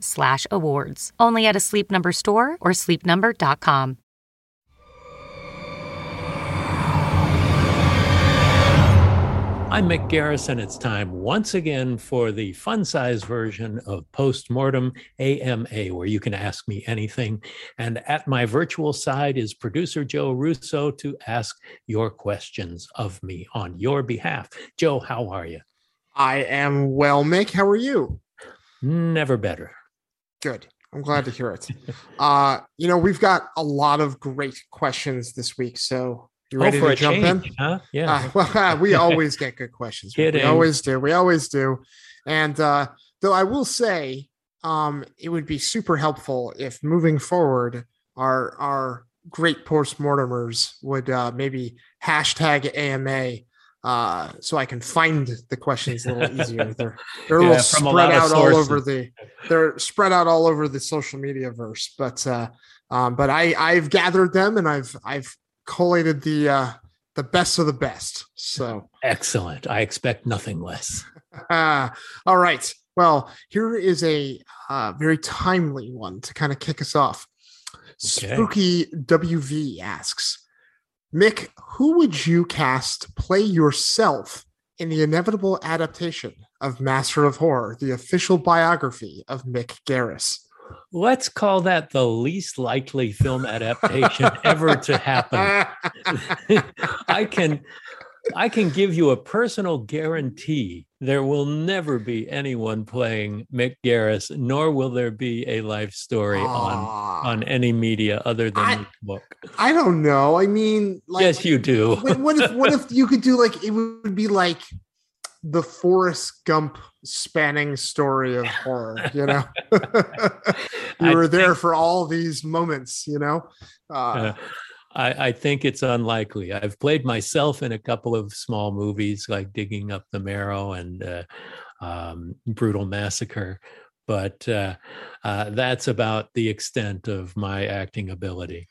slash awards. Only at a Sleep Number store or sleepnumber.com. I'm Mick Garris. It's time once again for the fun size version of Postmortem AMA, where you can ask me anything. And at my virtual side is producer Joe Russo to ask your questions of me on your behalf. Joe, how are you? I am well, Mick. How are you? Never better. Good. I'm glad to hear it. Uh, you know, we've got a lot of great questions this week, so you ready oh, to jump change, in? Huh? Yeah. Uh, well, we always get good questions. we Kidding. always do. We always do. And uh, though I will say, um, it would be super helpful if moving forward, our our great postmortemers would uh, maybe hashtag AMA uh, so I can find the questions a little easier. They're they're a Yeah, little from a spread out all over the they're spread out all over the social media verse. But uh, um, but I I've gathered them and I've I've collated the uh, the best of the best. So Excellent. I expect nothing less. uh, all right. Well, here is a uh, very timely one to kind of kick us off. Okay. Spooky WV asks, Mick, who would you cast play yourself in the inevitable adaptation of Master of Horror, the official biography of Mick Garris? Let's call that the least likely film adaptation ever to happen. I can I can give you a personal guarantee there will never be anyone playing Mick Garris, nor will there be a life story on on any media other than I- book. I don't know. I mean, like, yes, you do. what, what if what if you could do like it would be like the Forrest Gump spanning story of horror, you know? you I were there think- for all these moments, you know? Uh, Uh, I, I think it's unlikely. I've played myself in a couple of small movies like Digging Up the Marrow and uh, um, Brutal Massacre, but uh, uh, that's about the extent of my acting ability.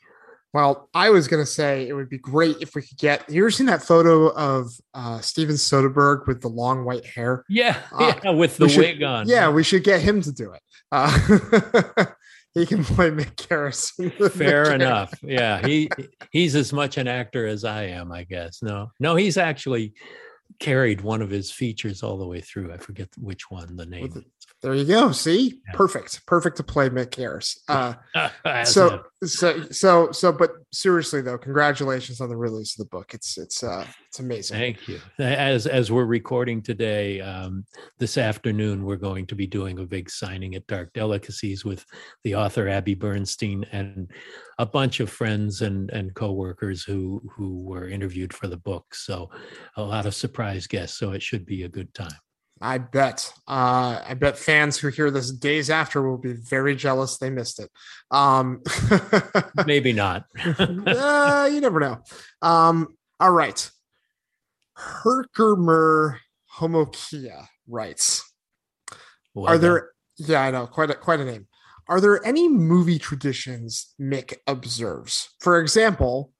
well, I was gonna say it would be great if we could get you ever seen that photo of uh Steven Soderbergh with the long white hair? Yeah, Uh, yeah with the we should- wig on. Yeah, we should get him to do it. Uh, he can play Mick Garris. fair Mick enough. Yeah, he he's as much an actor as I am, I guess. No, no, he's actually carried one of his features all the way through. I forget which one the name. The- There you go. See, Yeah. perfect, perfect to play Mick Garris. Uh, so so so so but seriously though congratulations on the release of the book it's it's uh it's amazing Thank you. As as we're recording today, um, this afternoon, we're going to be doing a big signing at Dark Delicacies with the author Abbie Bernstein and a bunch of friends and and coworkers who who were interviewed for the book. So a lot of surprise guests. So it should be a good time. I bet. Uh i bet fans who hear this days after will be very jealous they missed it. Um Maybe not. uh, you never know. Um all right. Herkimer homokia writes Well are there yeah i know quite a quite a name. Are there any movie traditions mick observes? For example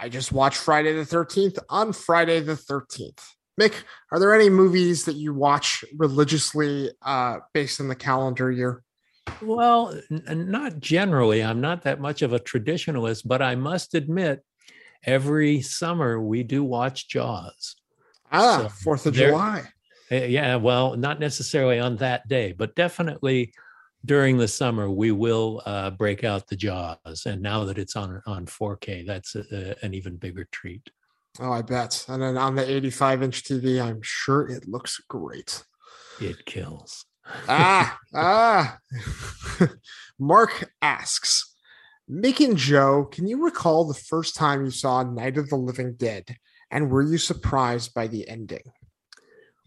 i just watched friday the 13th on friday the 13th mick are there any movies that you watch religiously uh based on the calendar year Well, n- not generally. I'm not that much of a traditionalist, but I must admit, every summer we do watch Jaws. ah So fourth of there- july Uh, yeah, well, not necessarily on that day, but definitely during the summer we will uh, break out the Jaws. And now that it's on on 4K, that's a, a, an even bigger treat. Oh, I bet. And then on the 85 inch TV, I'm sure it looks great. It kills. ah, ah. Mark asks, Mick and Joe, can you recall the first time you saw Night of the Living Dead? And were you surprised by the ending?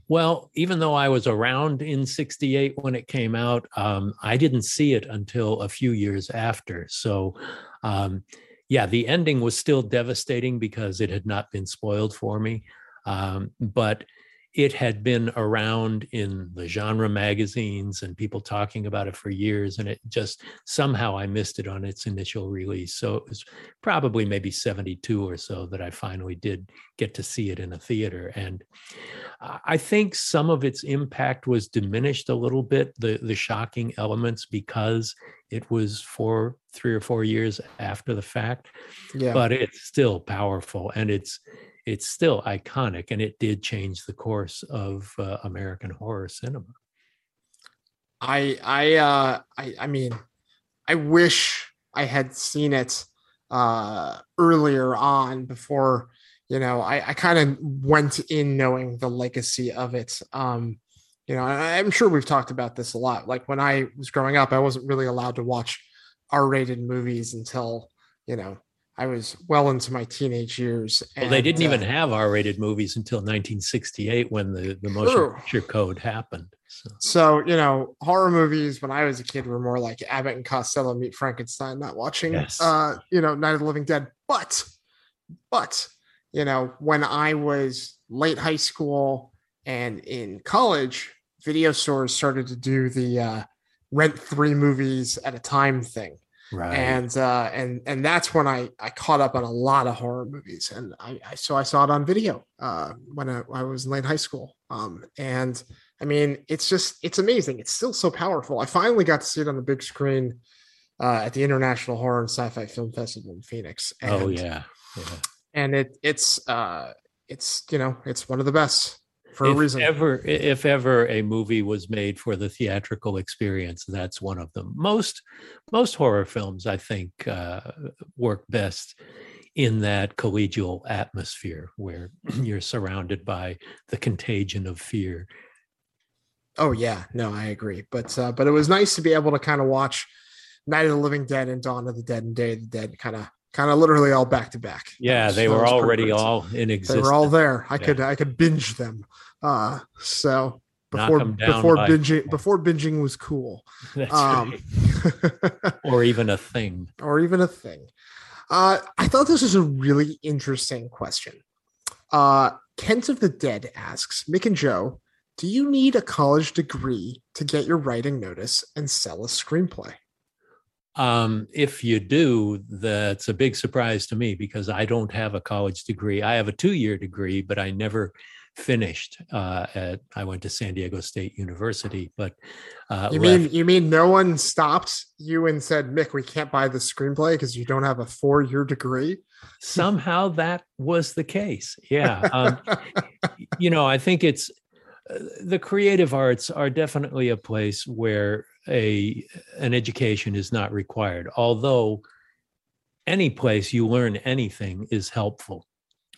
Well, even though I was around in 68 when it came out, um, I didn't see it until a few years after. So, um, yeah, the ending was still devastating because it had not been spoiled for me. Um, but it had been around in the genre magazines and people talking about it for years and it just somehow i missed it on its initial release. So it was probably maybe 72 or so that i finally did get to see it in a theater. And i think some of its impact was diminished a little bit the the shocking elements because it was for three or four years after the fact. Yeah. but it's still powerful and it's it's still iconic and it did change the course of uh, American horror cinema. I I uh I I mean I wish I had seen it uh earlier on before you know I I kind of went in knowing the legacy of it um you know I'm sure we've talked about this a lot like when I was growing up I wasn't really allowed to watch R-rated movies until you know I was well into my teenage years. And, well, they didn't uh, even have R-rated movies until 1968 when the the motion picture code happened. So. so. you know, horror movies when I was a kid were more like Abbott and Costello meet Frankenstein. Not watching, yes. uh, you know, Night of the Living Dead. But, but, you know, when I was late high school and in college, video stores started to do the uh, rent three movies at a time thing Right. And uh, and and that's when I I caught up on a lot of horror movies, and I, I so I saw it on video uh, when I, I was in late high school. Um, and I mean, it's just it's amazing. It's still so powerful. I finally got to see it on the big screen uh, at the International Horror and Sci-Fi Film Festival in Phoenix. Oh, and, oh yeah. yeah. And it it's uh it's you know it's one of the best for if a reason. Ever, if ever a movie was made for the theatrical experience, that's one of them. Most most horror films, I think, uh, work best in that collegial atmosphere where you're surrounded by the contagion of fear. Oh yeah, no, I agree. But uh, but it was nice to be able to kind of watch Night of the Living Dead and Dawn of the Dead and Day of the Dead kind of kind of literally all back to back. Yeah, they were already perfect. all in existence. They were all there. I yeah. could I could binge them. Uh, so before before binging before binging was cool. Um, right. or even a thing. Or even a thing. Uh, I thought this was a really interesting question. Uh, Kent of the Dead asks Mick and Joe, do you need a college degree to get your writing notice and sell a screenplay? Um, if you do, that's a big surprise to me because I don't have a college degree. I have a two year degree, but I never finished uh, at I went to San Diego State University. But uh, you mean left. you mean no one stopped you and said, Mick, we can't buy the screenplay because you don't have a four year degree? Somehow that was the case. Yeah, um, you know, I think it's the creative arts are definitely a place where a an education is not required although any place you learn anything is helpful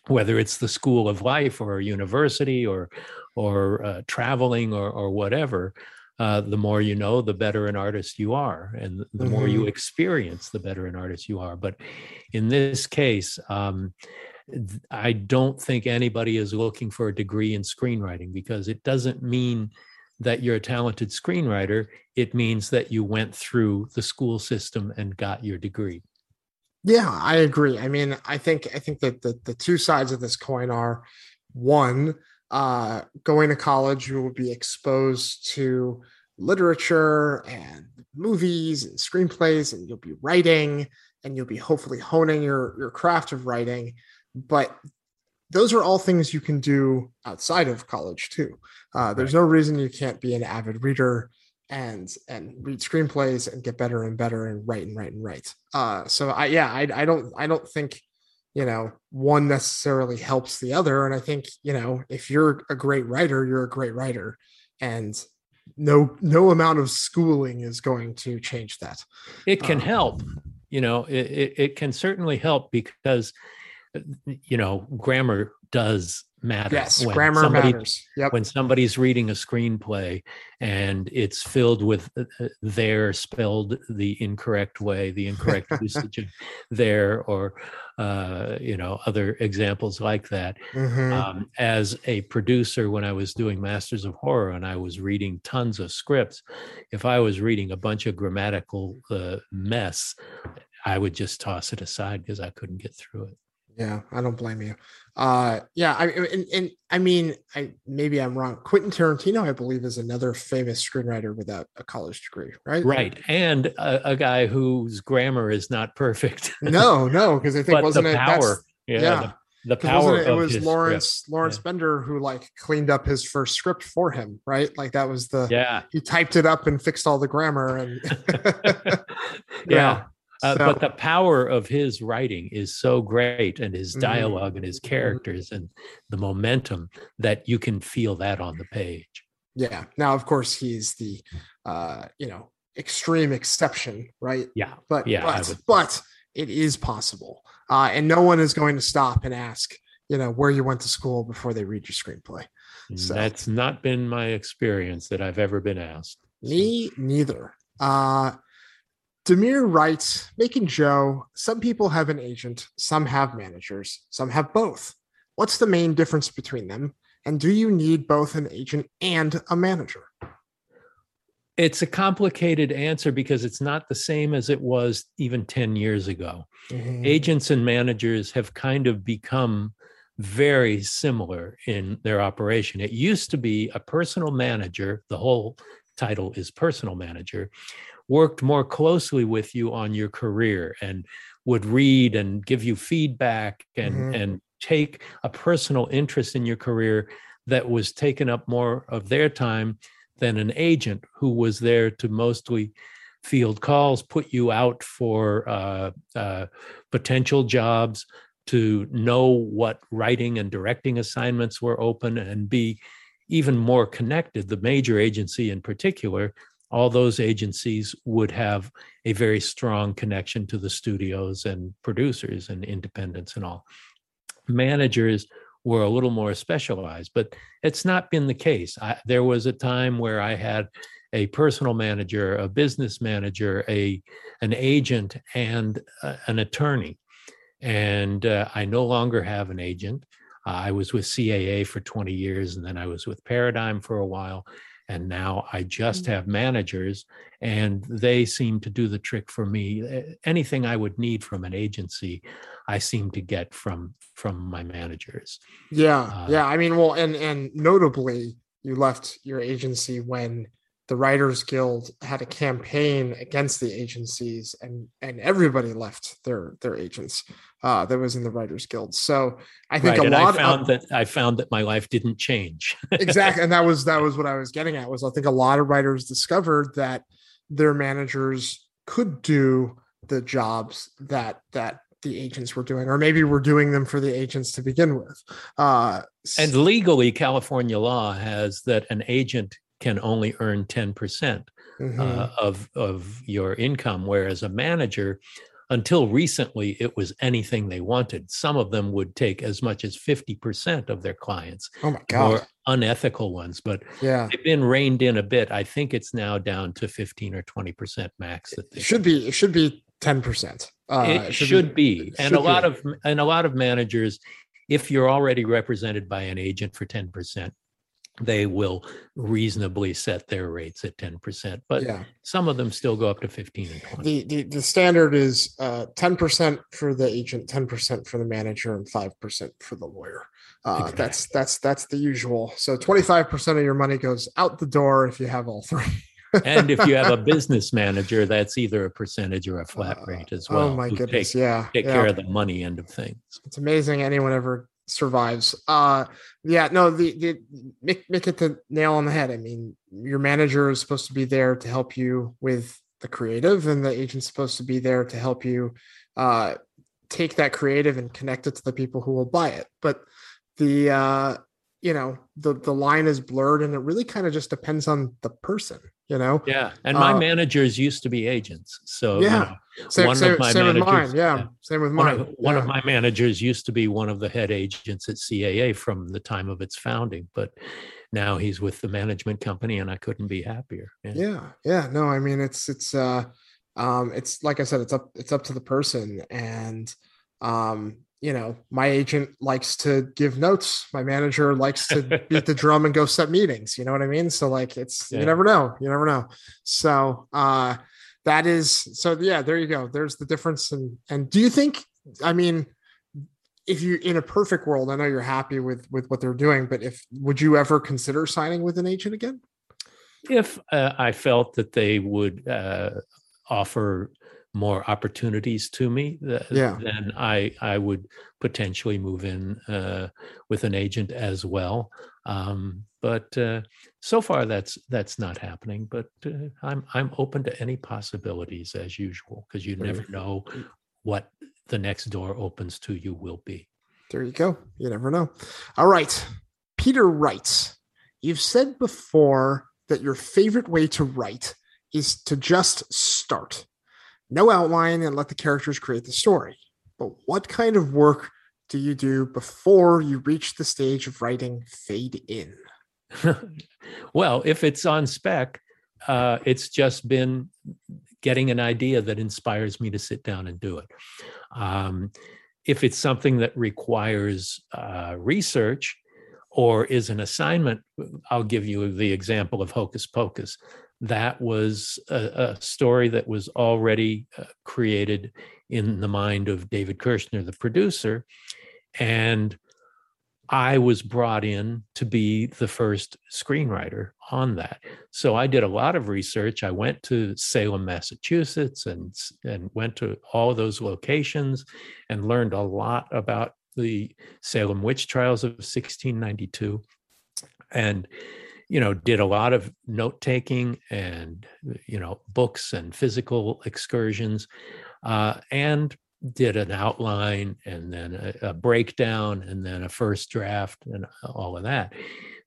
whether it's the school of life or a university or or uh, traveling or or whatever uh, the more you know the better an artist you are and the more you mm-hmm. experience the better an artist you are but in this case um, i don't think anybody is looking for a degree in screenwriting because it doesn't mean that you're a talented screenwriter, it means that you went through the school system and got your degree. Yeah, I agree. I mean, I think I think that the, the two sides of this coin are one, uh, going to college, you will be exposed to literature and movies and screenplays, and you'll be writing and you'll be hopefully honing your, your craft of writing. But those are all things you can do outside of college too. Uh, there's no reason you can't be an avid reader and and read screenplays and get better and better and write and write and write. Uh, so I yeah I I don't I don't think you know one necessarily helps the other and i think you know if you're a great writer you're a great writer and no no amount of schooling is going to change that it can Um, help you know it, it, it can certainly help because you know grammar does matter yes When grammar somebody- matters. Yep. when somebody's reading a screenplay and it's filled with uh, uh, there spelled the incorrect way the incorrect usage of there or uh, you know other examples like that. Mhm. um, as a producer when i was doing masters of horror and i was reading tons of scripts if i was reading a bunch of grammatical uh, mess i would just toss it aside because i couldn't get through it Yeah, I don't blame you. Uh, yeah, I and, and I mean, I maybe I'm wrong. Quentin Tarantino, I believe, is another famous screenwriter without a college degree, right? right and a, a guy whose grammar is not perfect No, no, because I think but wasn't the it power yeah, yeah. the, the power it, it of was his Lawrence script. Lawrence Bender who like cleaned up his first script for him, right? Like that was the yeah he typed it up and fixed all the grammar and yeah Uh, So- but the power of his writing is so great and his Mhm. dialogue and his characters and the momentum that you can feel that on the page. Yeah. Now, of course, he's the uh, you know, extreme exception, right? yeah. But Yeah, but, but it is possible. Uh, and no one is going to stop and ask you know where you went to school before they read your screenplay. So- that's not been my experience that i've ever been asked me neither. Uh demir writes making joe some people have an agent some have managers some have both what's the main difference between them and do you need both an agent and a manager it's a complicated answer because it's not the same as it was even 10 years ago Mhm. agents and managers have kind of become very similar in their operation. It used to be a personal manager, the whole title is personal manager, worked more closely with you on your career and would read and give you feedback and, Mhm. and take a personal interest in your career that was taken up more of their time than an agent who was there to mostly field calls, put you out for uh, uh, potential jobs, to know what writing and directing assignments were open, and be even more connected. The major agency in particular, all those agencies would have a very strong connection to the studios and producers and independents and all. Managers were a little more specialized, but it's not been the case. I, there was a time where I had a personal manager, a business manager, a an agent, and uh, an attorney. And uh, I no longer have an agent. Uh, I was with CAA for 20 years, and then I was with Paradigm for a while. And now I just have managers, and they seem to do the trick for me. Anything I would need from an agency, I seem to get from from my managers. Yeah, Uh, yeah. I mean, well, and and notably, you left your agency when the Writers Guild had a campaign against the agencies, and and everybody left their their agents. Uh, that was in the Writers Guild. So I think Right, a lot I found of, that I found that my life didn't change. exactly, and that was that was what I was getting at. Was I think a lot of writers discovered that their managers could do the jobs that that the agents were doing, or maybe were doing them for the agents to begin with. Uh, And legally, California law has that an agent can only earn 10% mhm. uh, of, of your income, whereas a manager, until recently, it was anything they wanted. Some of them would take as much as 50% of their clients, oh my god, or unethical ones, but yeah. they've been reined in a bit. I think it's now down to 15 or 20% max that they It should be it should be ten percent. Uh, it should, be, it and should a lot be. of and a lot of managers if you're already represented by an agent for 10% they will reasonably set their rates at 10% but yeah. some of them still go up to 15 and 20 The, the the standard is uh ten percent for the agent, ten percent for the manager, and five percent for the lawyer. Uh, That's that's that's the usual. So twenty five percent of your money goes out the door if you have all three. and if you have a business manager that's either a percentage or a flat Uh, rate as well oh my goodness, take, yeah, take yeah. care of the money end of things it's amazing anyone ever survives uh yeah no the the Mick hit the nail on the head i mean your manager is supposed to be there to help you with the creative and the agent's supposed to be there to help you uh take that creative and connect it to the people who will buy it. But the uh, you know the the line is blurred, and it really kind of just depends on the person. You know. Yeah, and my Uh, managers used to be agents, so Yeah. you know, Same, One of my same with managers- mine. Yeah, yeah. same with one, mine. of, one of my managers used to be one of the head agents at CAA from the time of its founding, but now he's with the management company, and I couldn't be happier. Yeah. yeah yeah no i mean it's it's uh um it's like i said it's up it's up to the person and um you know my agent likes to give notes. My manager likes to beat the drum and go set meetings. You know what i mean? So like it's Yeah. you never know. You never know. So uh that is so yeah there you go. There's the difference. And and do you think i mean if you in a perfect world i know you're happy with with what they're doing but if would you ever consider signing with an agent again? If uh, I felt that they would uh, offer more opportunities to me, th- Yeah. then I I would potentially move in uh, with an agent as well. Um, but uh, so far, that's that's not happening. But uh, I'm I'm open to any possibilities as usual because you never know what the next door opens to you will be. There you go. You never know. All right. Peter writes You've said before that your favorite way to write is to just start. No outline and let the characters create the story. But what kind of work do you do before you reach the stage of writing fade in? well, if it's on spec, uh, it's just been getting an idea that inspires me to sit down and do it. Um, if it's something that requires uh, research or is an assignment, I'll give you the example of Hocus Pocus. That was a, a story that was already uh, created in the mind of David Kirschner, the producer. And I was brought in to be the first screenwriter on that. So I did a lot of research. I went to Salem, Massachusetts, and and went to all those locations and learned a lot about the Salem witch trials of 1692, and you know did a lot of note taking and you know books and physical excursions, uh, and did an outline and then a, a, breakdown and then a first draft and all of that.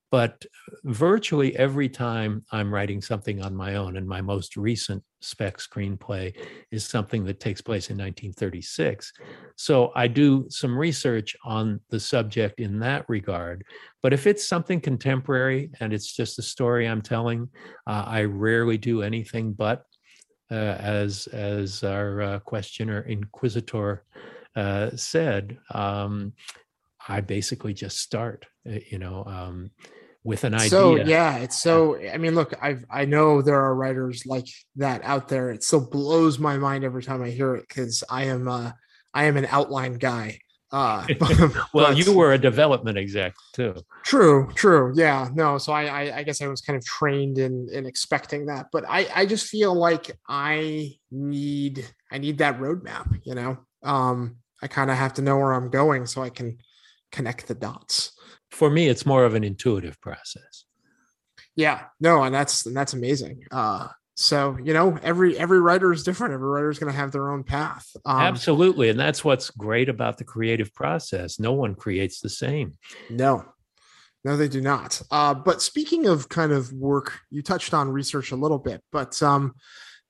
But virtually every time I'm writing something on my own, and my most recent spec screenplay is something that takes place in 1936. So I do some research on the subject in that regard. But if it's something contemporary and it's just a story I'm telling, uh, I rarely do anything but uh, as as our uh, questioner inquisitor uh, said, um, I basically just start, you know, um, with an idea. So yeah, it's so. I mean, look, I I know there are writers like that out there. It still blows my mind every time I hear it because I am uh, I am an outline guy. Uh, well, you were a development exec too. True, true. Yeah, no. So I, I, I guess I was kind of trained in in expecting that, but I, I just feel like I need, I need that roadmap. You know, um, I kind of have to know where I'm going so I can connect the dots. For me, it's more of an intuitive process. Yeah, no, and that's and that's amazing. Uh, so you know every every writer is different every writer is going to have their own path um, absolutely and that's what's great about the creative process no one creates the same no no they do not uh, but speaking of kind of work you touched on research a little bit but um,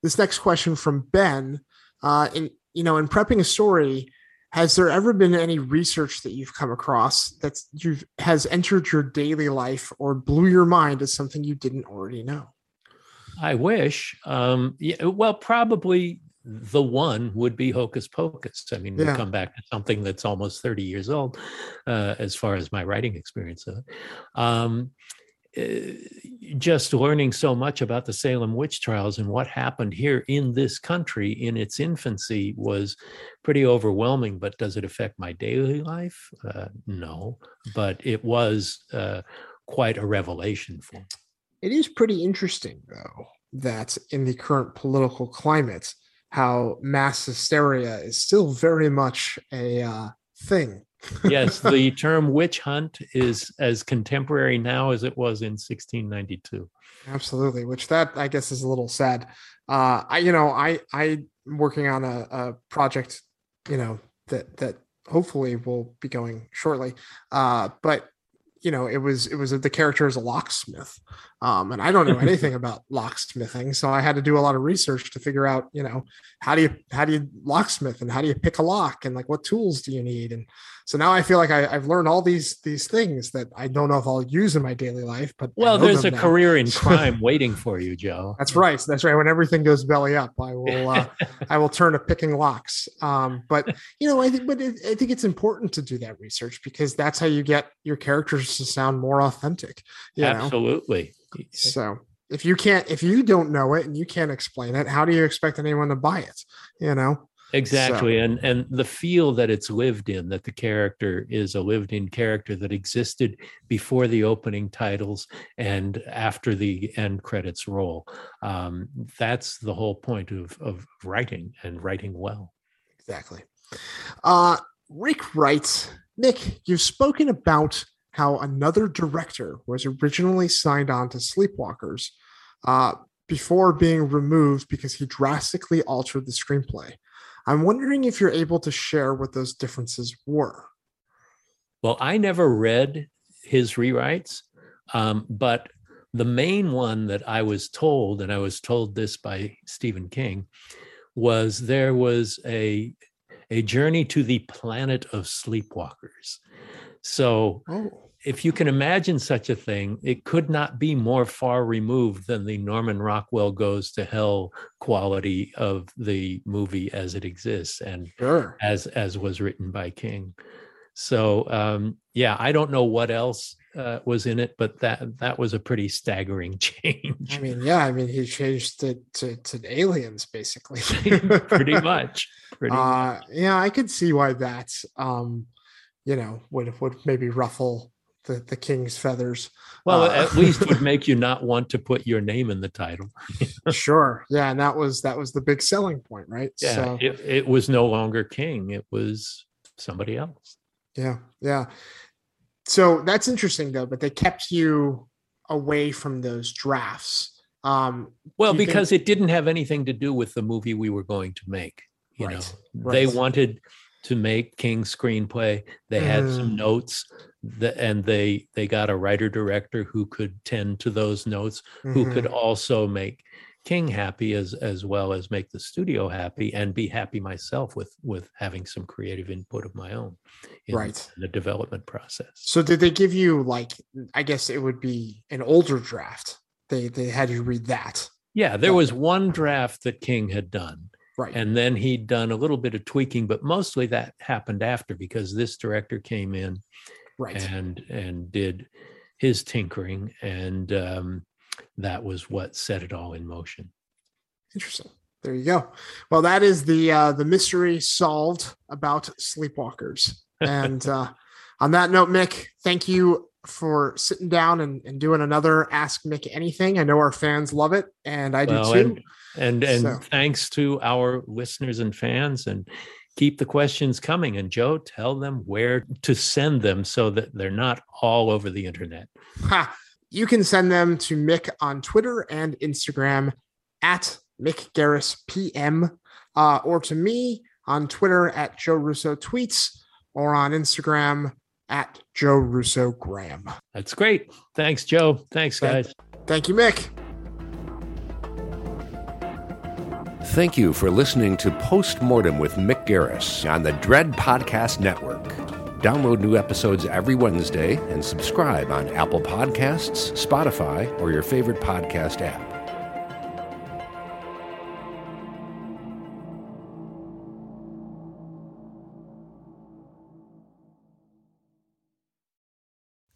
this next question from ben uh, in you know in prepping a story has there ever been any research that you've come across that you've has entered your daily life or blew your mind as something you didn't already know I wish. Um, yeah, well, probably the one would be Hocus Pocus. I mean, yeah. we come back to something that's almost 30 years old uh, as far as my writing experience. Um, just learning so much about the Salem witch trials and what happened here in this country in its infancy was pretty overwhelming. But does it affect my daily life? Uh, no, but it was uh, quite a revelation for me. It is pretty interesting, though, that in the current political climate, how mass hysteria is still very much a uh, thing. Yes, the term witch hunt is as contemporary now as it was in 1692. Absolutely, which that I guess is a little sad. Uh, I, you know, I I'm working on a, a project, you know, that that hopefully will be going shortly. Uh, but you know, it was it was the character as a locksmith, um, and I don't know anything about locksmithing, so I had to do a lot of research to figure out, you know, how do you how do you locksmith and how do you pick a lock and like what tools do you need, and so now I feel like I, have learned all these these things that I don't know if I'll use in my daily life. But well, there's a now. career in crime waiting for you, Joe. That's right. That's right. When everything goes belly up, I will uh, I will turn to picking locks. Um, but you know, I think but it, I think it's important to do that research because that's how you get your characters to sound more authentic. Absolutely. Know? So if you can't if you don't know it and you can't explain it, how do you expect anyone to buy it? You know. Exactly. So. And and the feel that it's lived in, that the character is a lived in character that existed before the opening titles and after the end credits roll. Um, that's the whole point of, of writing and writing well. Exactly. Uh, Rick writes, Mick, you've spoken about how another director was originally signed on to Sleepwalkers uh, before being removed because he drastically altered the screenplay. I'm wondering if you're able to share what those differences were. Well, I never read his rewrites, um, but the main one that I was told, and I was told this by Stephen King, was there was a a journey to the planet of sleepwalkers. So oh if you can imagine such a thing, it could not be more far removed than the Norman Rockwell goes to hell quality of the movie as it exists and sure. as as was written by King. So um, yeah, I don't know what else uh, was in it, but that that was a pretty staggering change. I mean, yeah, I mean he changed it to, to aliens basically. pretty much. Pretty uh, much. Yeah, I could see why that um, you know would would maybe ruffle the, the king's feathers. Well, uh, at least would make you not want to put your name in the title. sure. Yeah. And that was, that was the big selling point, right? Yeah. So, it, it was no longer king. It was somebody else. Yeah. Yeah. So that's interesting though, but they kept you away from those drafts. Um, well, because think... it didn't have anything to do with the movie we were going to make. You right. know, right. they wanted to make King's screenplay. They had mm. some notes the, and they they got a writer director who could tend to those notes mm-hmm. who could mm-hmm. also make king happy as as well as make the studio happy and be happy myself with with having some creative input of my own in, right in the development process so did they give you like i guess it would be an older draft they they had you read that yeah there was one draft that king had done Right. And then he'd done a little bit of tweaking, but mostly that happened after because this director came in right. and and did his tinkering, and um, that was what set it all in motion. Interesting. There you go. Well, that is the uh, the mystery solved about sleepwalkers. And uh, on that note, Mick, thank you for sitting down and, and doing another Ask Mick Anything. I know our fans love it, and I well, do too. And and, so. thanks to our listeners and fans, and keep the questions coming. And Joe, tell them where to send them so that they're not all over the internet. Ha. You can send them to Mick on Twitter and Instagram at Mick Garris PM, uh, or to me on Twitter at Joe Russo Tweets, or on Instagram at Joe Russo Graham. That's great. Thanks, Joe. Thanks, guys. Thank you, Mick. Thank you for listening to Postmortem with Mick Garris on the Dread Podcast Network. Download new episodes every Wednesday and subscribe on Apple Podcasts, Spotify, or your favorite podcast app.